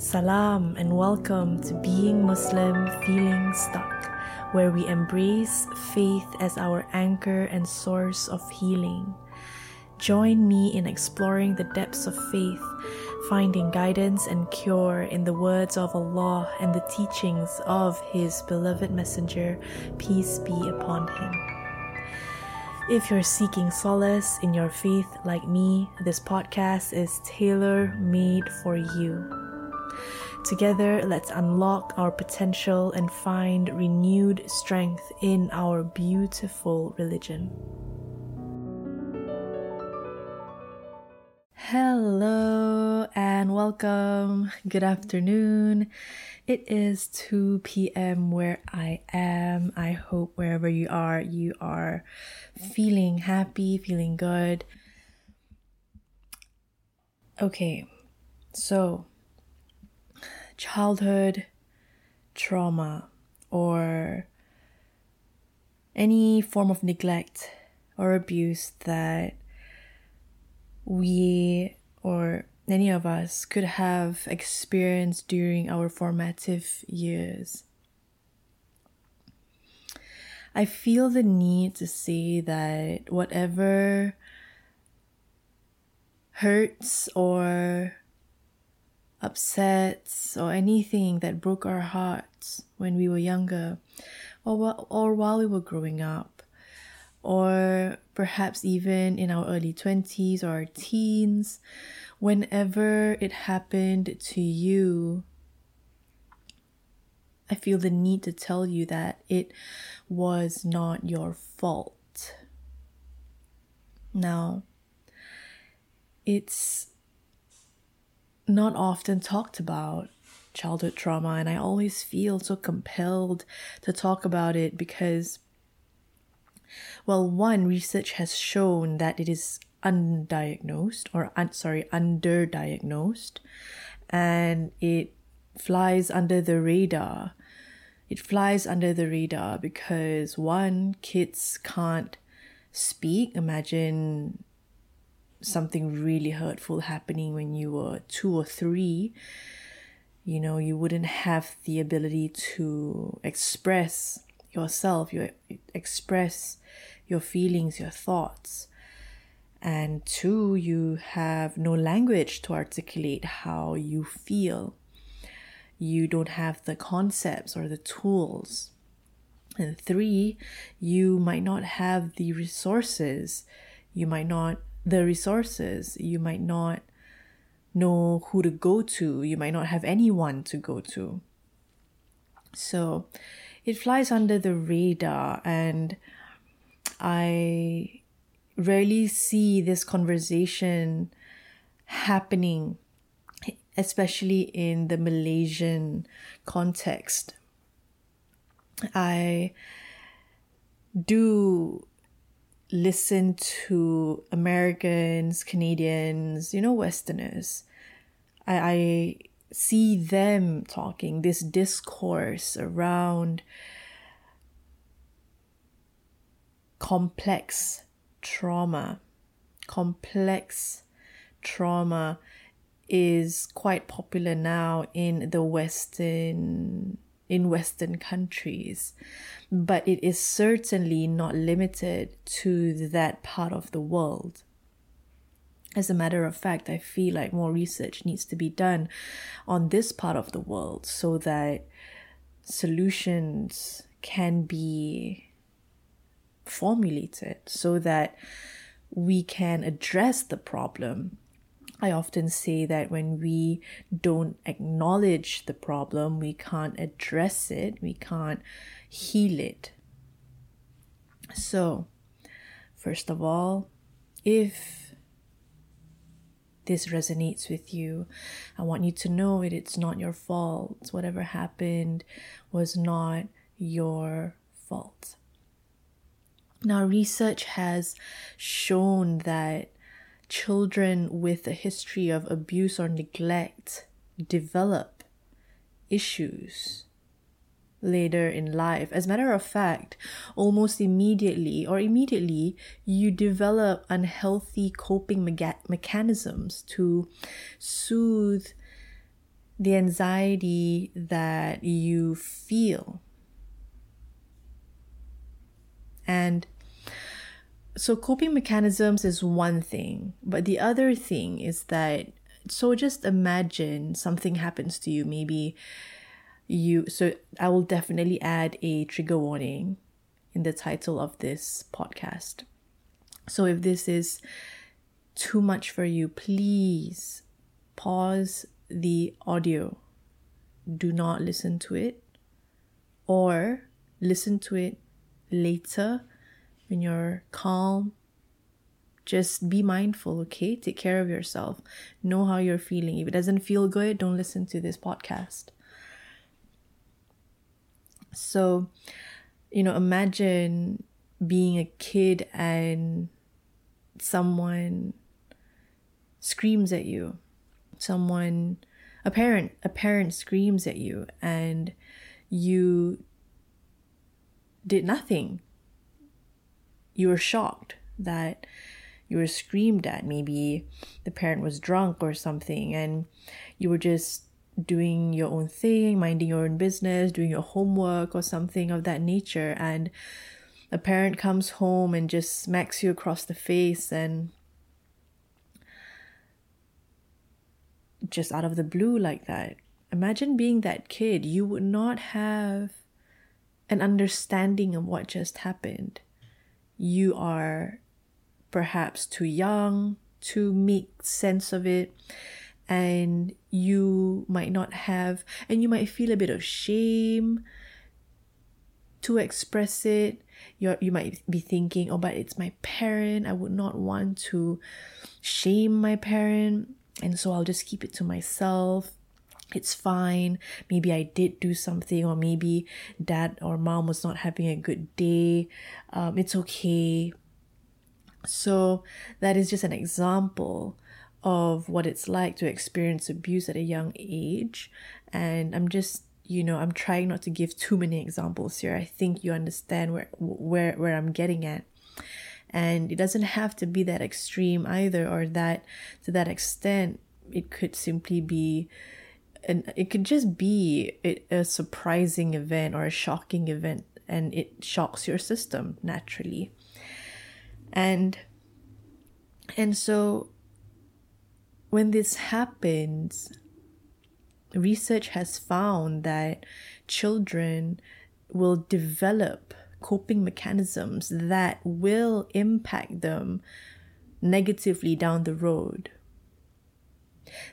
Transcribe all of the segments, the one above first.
Salam and welcome to Being Muslim Feeling Stuck, where we embrace faith as our anchor and source of healing. Join me in exploring the depths of faith, finding guidance and cure in the words of Allah and the teachings of His beloved Messenger, peace be upon him. If you're seeking solace in your faith like me, this podcast is tailor made for you. Together, let's unlock our potential and find renewed strength in our beautiful religion. Hello and welcome. Good afternoon. It is 2 p.m. where I am. I hope wherever you are, you are feeling happy, feeling good. Okay, so childhood trauma or any form of neglect or abuse that we or any of us could have experienced during our formative years. I feel the need to say that whatever hurts or upsets or anything that broke our hearts when we were younger or, or while we were growing up or perhaps even in our early 20s or our teens, whenever it happened to you, I feel the need to tell you that it was not your fault. Now, it's not often talked about childhood trauma, and I always feel so compelled to talk about it because well, one research has shown that it is undiagnosed or un- sorry, underdiagnosed and it flies under the radar. It flies under the radar because one, kids can't speak. Imagine something really hurtful happening when you were two or three. You know, you wouldn't have the ability to express yourself, you express your feelings, your thoughts. And two, you have no language to articulate how you feel. You don't have the concepts or the tools. And three, you might not have the resources. You might not, the resources, you might not know who to go to. You might not have anyone to go to. So it flies under the radar and I rarely see this conversation happening, especially in the Malaysian context. I do listen to Americans, Canadians, you know, Westerners. I, I see them talking, this discourse around complex trauma. Complex trauma is quite popular now in the Western in Western countries, but it is certainly not limited to that part of the world. As a matter of fact, I feel like more research needs to be done on this part of the world so that solutions can be formulated so that we can address the problem. I often say that when we don't acknowledge the problem, we can't address it, we can't heal it. So, first of all, if this resonates with you, I want you to know it, it's not your fault. Whatever happened was not your fault. Now, research has shown that children with a history of abuse or neglect develop issues later in life. As a matter of fact, almost immediately or immediately, you develop unhealthy coping mechanisms to soothe the anxiety that you feel. And so, coping mechanisms is one thing, but the other thing is that so just imagine something happens to you. Maybe you, so I will definitely add a trigger warning in the title of this podcast. So, if this is too much for you, please pause the audio. Do not listen to it or listen to it later when you're calm. Just be mindful, okay? Take care of yourself. Know how you're feeling. If it doesn't feel good, don't listen to this podcast. So, you know, imagine being a kid and someone screams at you someone a parent a parent screams at you and you did nothing you were shocked that you were screamed at maybe the parent was drunk or something and you were just doing your own thing minding your own business doing your homework or something of that nature and a parent comes home and just smacks you across the face and just out of the blue like that. Imagine being that kid. You would not have an understanding of what just happened. You are perhaps too young to make sense of it and you might not have and you might feel a bit of shame to express it you you might be thinking oh but it's my parent i would not want to shame my parent and so I'll just keep it to myself. It's fine. Maybe I did do something, or maybe dad or mom was not having a good day. Um, it's okay. So, that is just an example of what it's like to experience abuse at a young age. And I'm just you know i'm trying not to give too many examples here i think you understand where where where i'm getting at and it doesn't have to be that extreme either or that to that extent it could simply be and it could just be a surprising event or a shocking event and it shocks your system naturally and and so when this happens research has found that children will develop coping mechanisms that will impact them negatively down the road.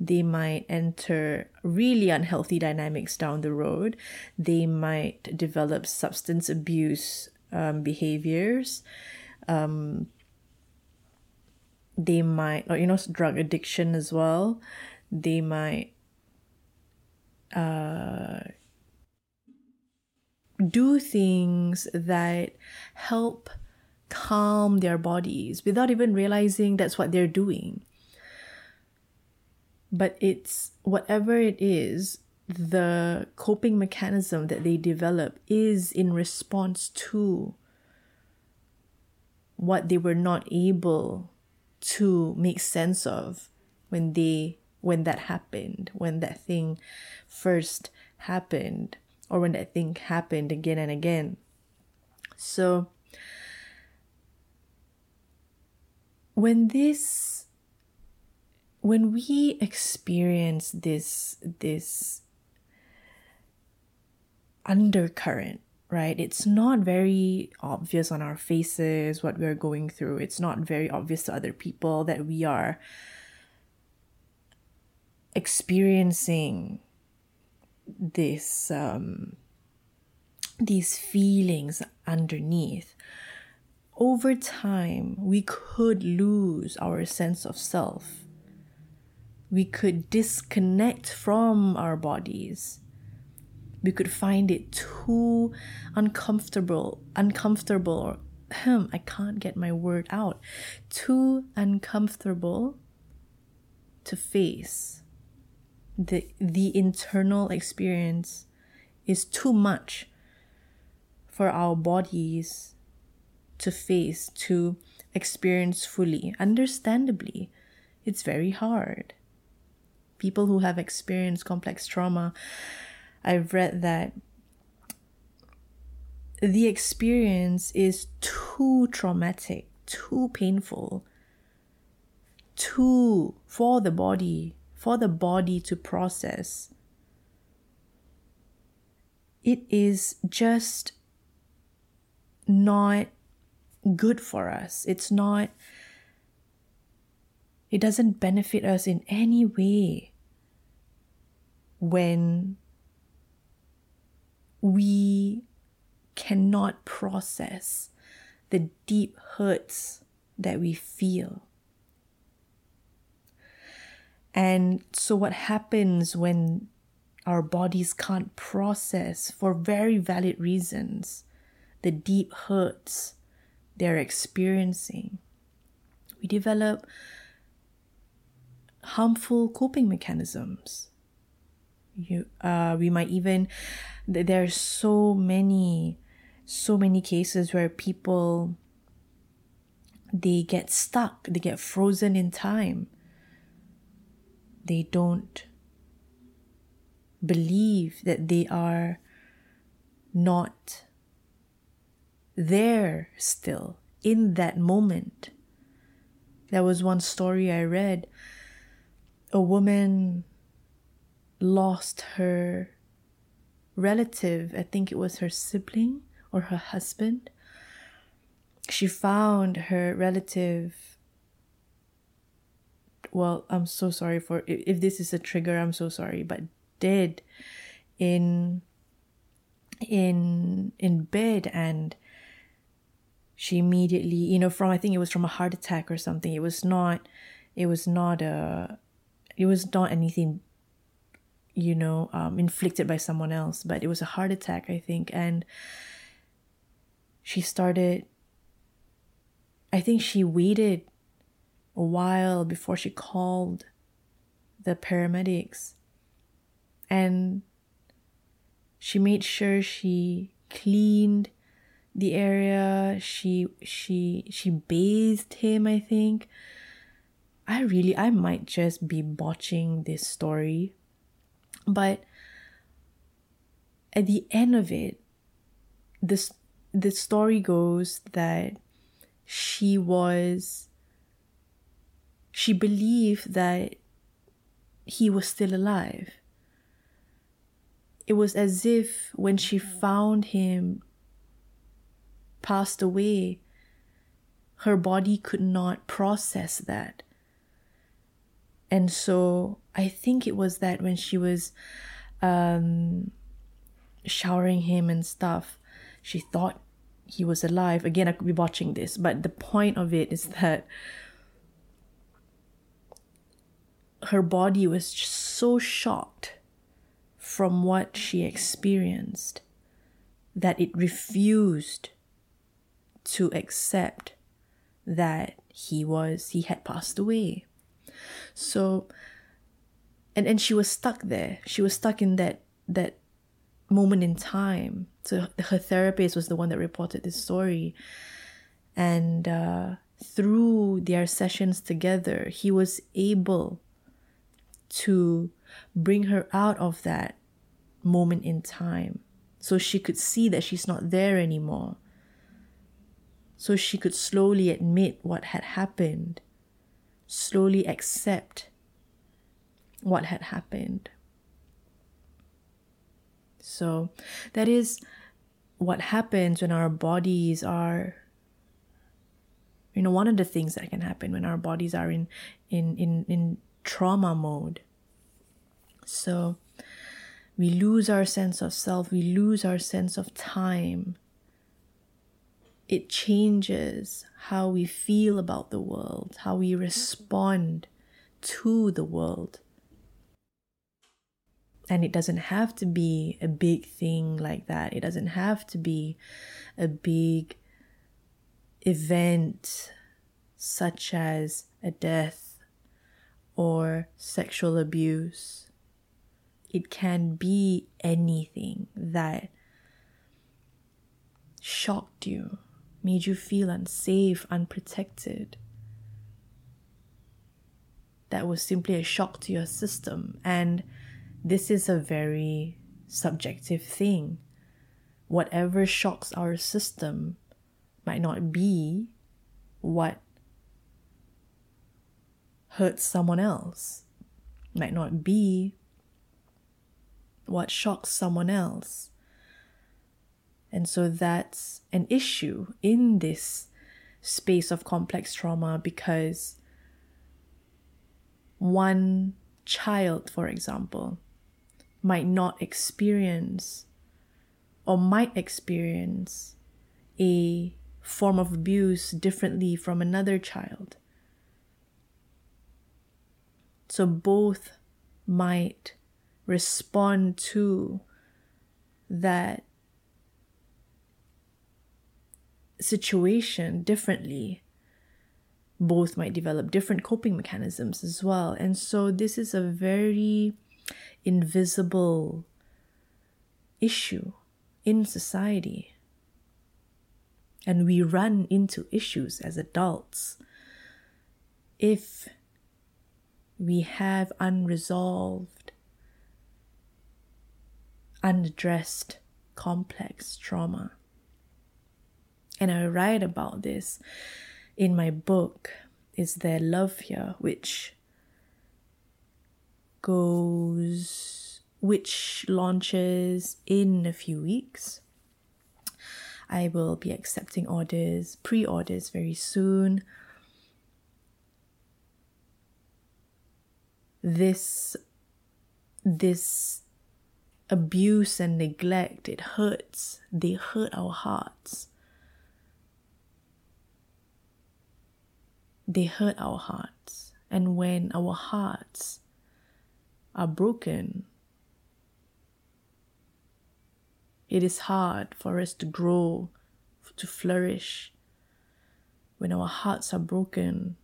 They might enter really unhealthy dynamics down the road. They might develop substance abuse um, behaviors. Um, they might, or you know, drug addiction as well. They might uh, do things that help calm their bodies without even realizing that's what they're doing. But it's whatever it is, the coping mechanism that they develop is in response to what they were not able to make sense of when they when that happened when that thing first happened or when that thing happened again and again. So, when this when we experience this this undercurrent right it's not very obvious on our faces what we're going through. It's not very obvious to other people that we are experiencing this um, these feelings underneath. Over time we could lose our sense of self we could disconnect from our bodies. We could find it too uncomfortable uncomfortable or hmm, i can't get my word out too uncomfortable to face. The the internal experience is too much for our bodies to face to experience fully. Understandably it's very hard people who have experienced complex trauma, I've read that the experience is too traumatic, too painful, too for the body, for the body to process. It is just not good for us. It's not, it doesn't benefit us in any way when we cannot process the deep hurts that we feel. And so, what happens when our bodies can't process, for very valid reasons, the deep hurts they're experiencing? We develop harmful coping mechanisms. You, uh, we might even, there are so many so many cases where people they get stuck, they get frozen in time. They don't believe that they are not there still in that moment. There was one story I read. A woman lost her relative, I think it was her sibling, or her husband. She found her relative. Well, I'm so sorry for if this is a trigger, I'm so sorry, but dead in in in bed and she immediately you know from i think it was from a heart attack or something it was not it was not a it was not anything you know um, inflicted by someone else but it was a heart attack i think and she started, I think she waited a while before she called the paramedics. And she made sure she cleaned the area she she she bathed him i think i really i might just be botching this story but at the end of it this the story goes that she was she believed that he was still alive. It was as if when she found him passed away her body could not process that and so i think it was that when she was um showering him and stuff she thought he was alive. Again, I could be watching this, but the point of it is that her body was so shocked from what she experienced that it refused to accept that he was he had passed away so and and she was stuck there she was stuck in that that moment in time. So her therapist was the one that reported this story. And uh, through their sessions together, he was able to bring her out of that moment in time so she could see that she's not there anymore. So she could slowly admit what had happened, slowly accept what had happened. So that is what happens when our bodies are you know one of the things that can happen when our bodies are in in in, in trauma mode so we lose our sense of self we lose our sense of time it changes how we feel about the world how we respond to the world and it doesn't have to be a big thing like that. It doesn't have to be a big event such as a death or sexual abuse. It can be anything that shocked you, made you feel unsafe, unprotected. that was simply a shock to your system. And this is a very subjective thing. Whatever shocks our system might not be what hurts someone else, might not be what shocks someone else. And so that's an issue in this space of complex trauma because one child, for example, might not experience or might experience a form of abuse differently from another child. So both might respond to that situation differently. Both might develop different coping mechanisms as well. And so this is a very invisible issue in society. And we run into issues as adults if we have unresolved, unaddressed, complex trauma. And I write about this in my book, Is There Love Here? which goes, which launches in a few weeks. I will be accepting orders, pre orders very soon. This, this abuse and neglect, it hurts. They hurt our hearts. They hurt our hearts. And when our hearts are broken, it is hard for us to grow, to flourish. When our hearts are broken,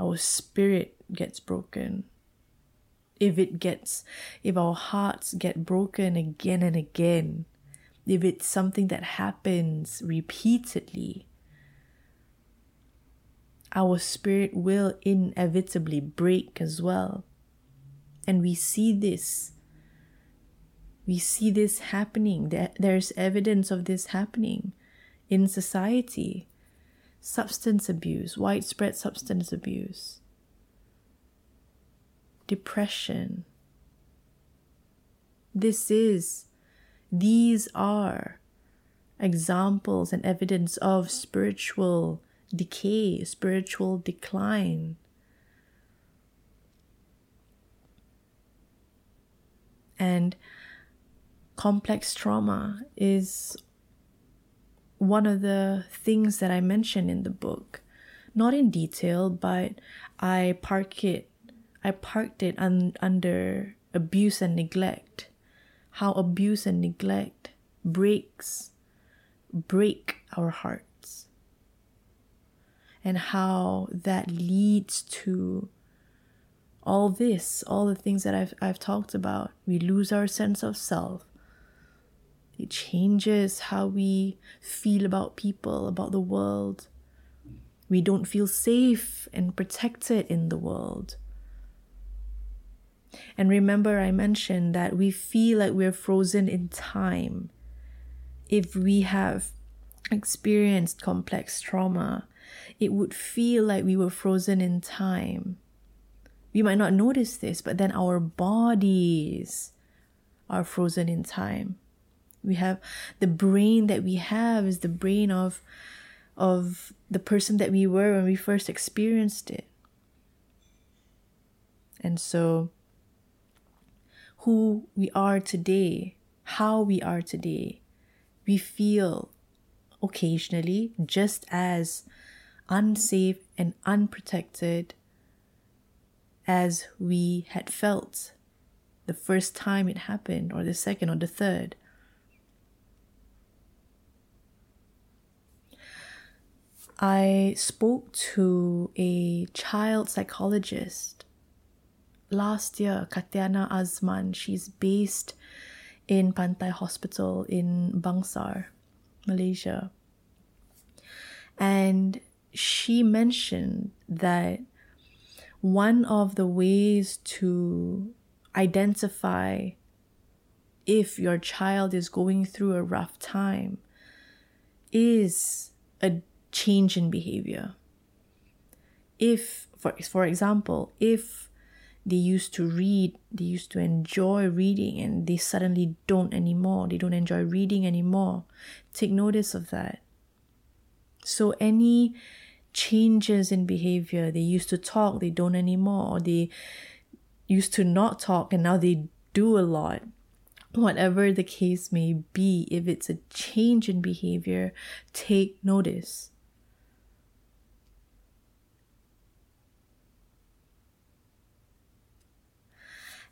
our spirit gets broken. If it gets, if our hearts get broken again and again, if it's something that happens repeatedly, our spirit will inevitably break as well. And we see this. We see this happening. There's evidence of this happening in society. Substance abuse, widespread substance abuse, depression. This is, these are examples and evidence of spiritual decay, spiritual decline. And complex trauma is one of the things that I mention in the book. Not in detail, but I park it I parked it un- under abuse and neglect. How abuse and neglect breaks break our hearts. And how that leads to all this, all the things that I've, I've talked about. We lose our sense of self. It changes how we feel about people, about the world. We don't feel safe and protected in the world. And remember, I mentioned that we feel like we're frozen in time. If we have experienced complex trauma, it would feel like we were frozen in time. We might not notice this, but then our bodies are frozen in time. We have the brain that we have is the brain of of the person that we were when we first experienced it. And so who we are today, how we are today, we feel occasionally just as unsafe and unprotected as we had felt the first time it happened, or the second, or the third. I spoke to a child psychologist last year, Katiana Azman. She's based in Pantai Hospital in Bangsar, Malaysia. And she mentioned that one of the ways to identify if your child is going through a rough time is a change in behavior. If, for, for example, if they used to read, they used to enjoy reading, and they suddenly don't anymore, they don't enjoy reading anymore, take notice of that. So, any changes in behavior. They used to talk, they don't anymore, or they used to not talk and now they do a lot. Whatever the case may be, if it's a change in behavior, take notice.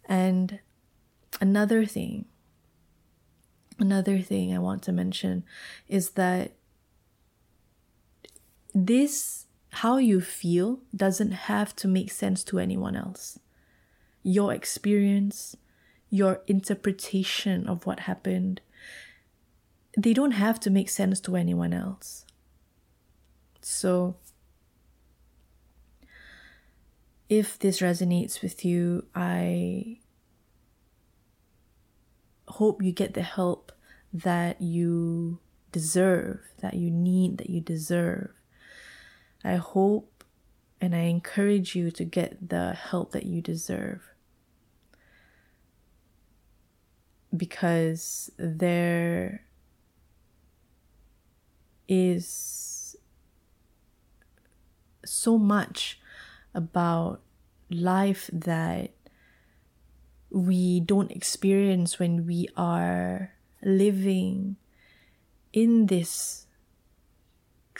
And another thing, another thing I want to mention is that this how you feel doesn't have to make sense to anyone else. Your experience, your interpretation of what happened, they don't have to make sense to anyone else. So, if this resonates with you, I hope you get the help that you deserve, that you need, that you deserve. I hope and I encourage you to get the help that you deserve. Because there is so much about life that we don't experience when we are living in this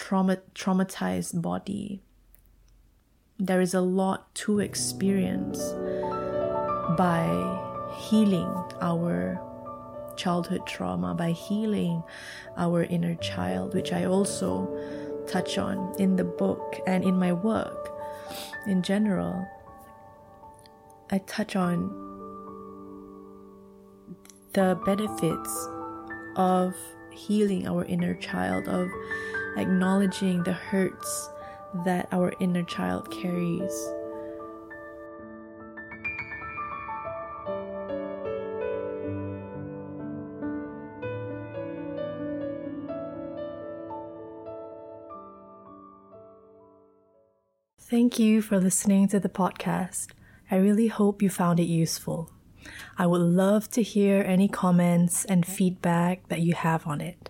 trauma traumatized body. There is a lot to experience by healing our childhood trauma, by healing our inner child, which I also touch on in the book and in my work in general. I touch on the benefits of healing our inner child, of acknowledging the hurts that our inner child carries. Thank you for listening to the podcast. I really hope you found it useful. I would love to hear any comments and feedback that you have on it.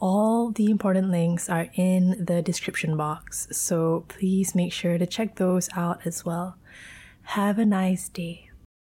All the important links are in the description box, so please make sure to check those out as well. Have a nice day.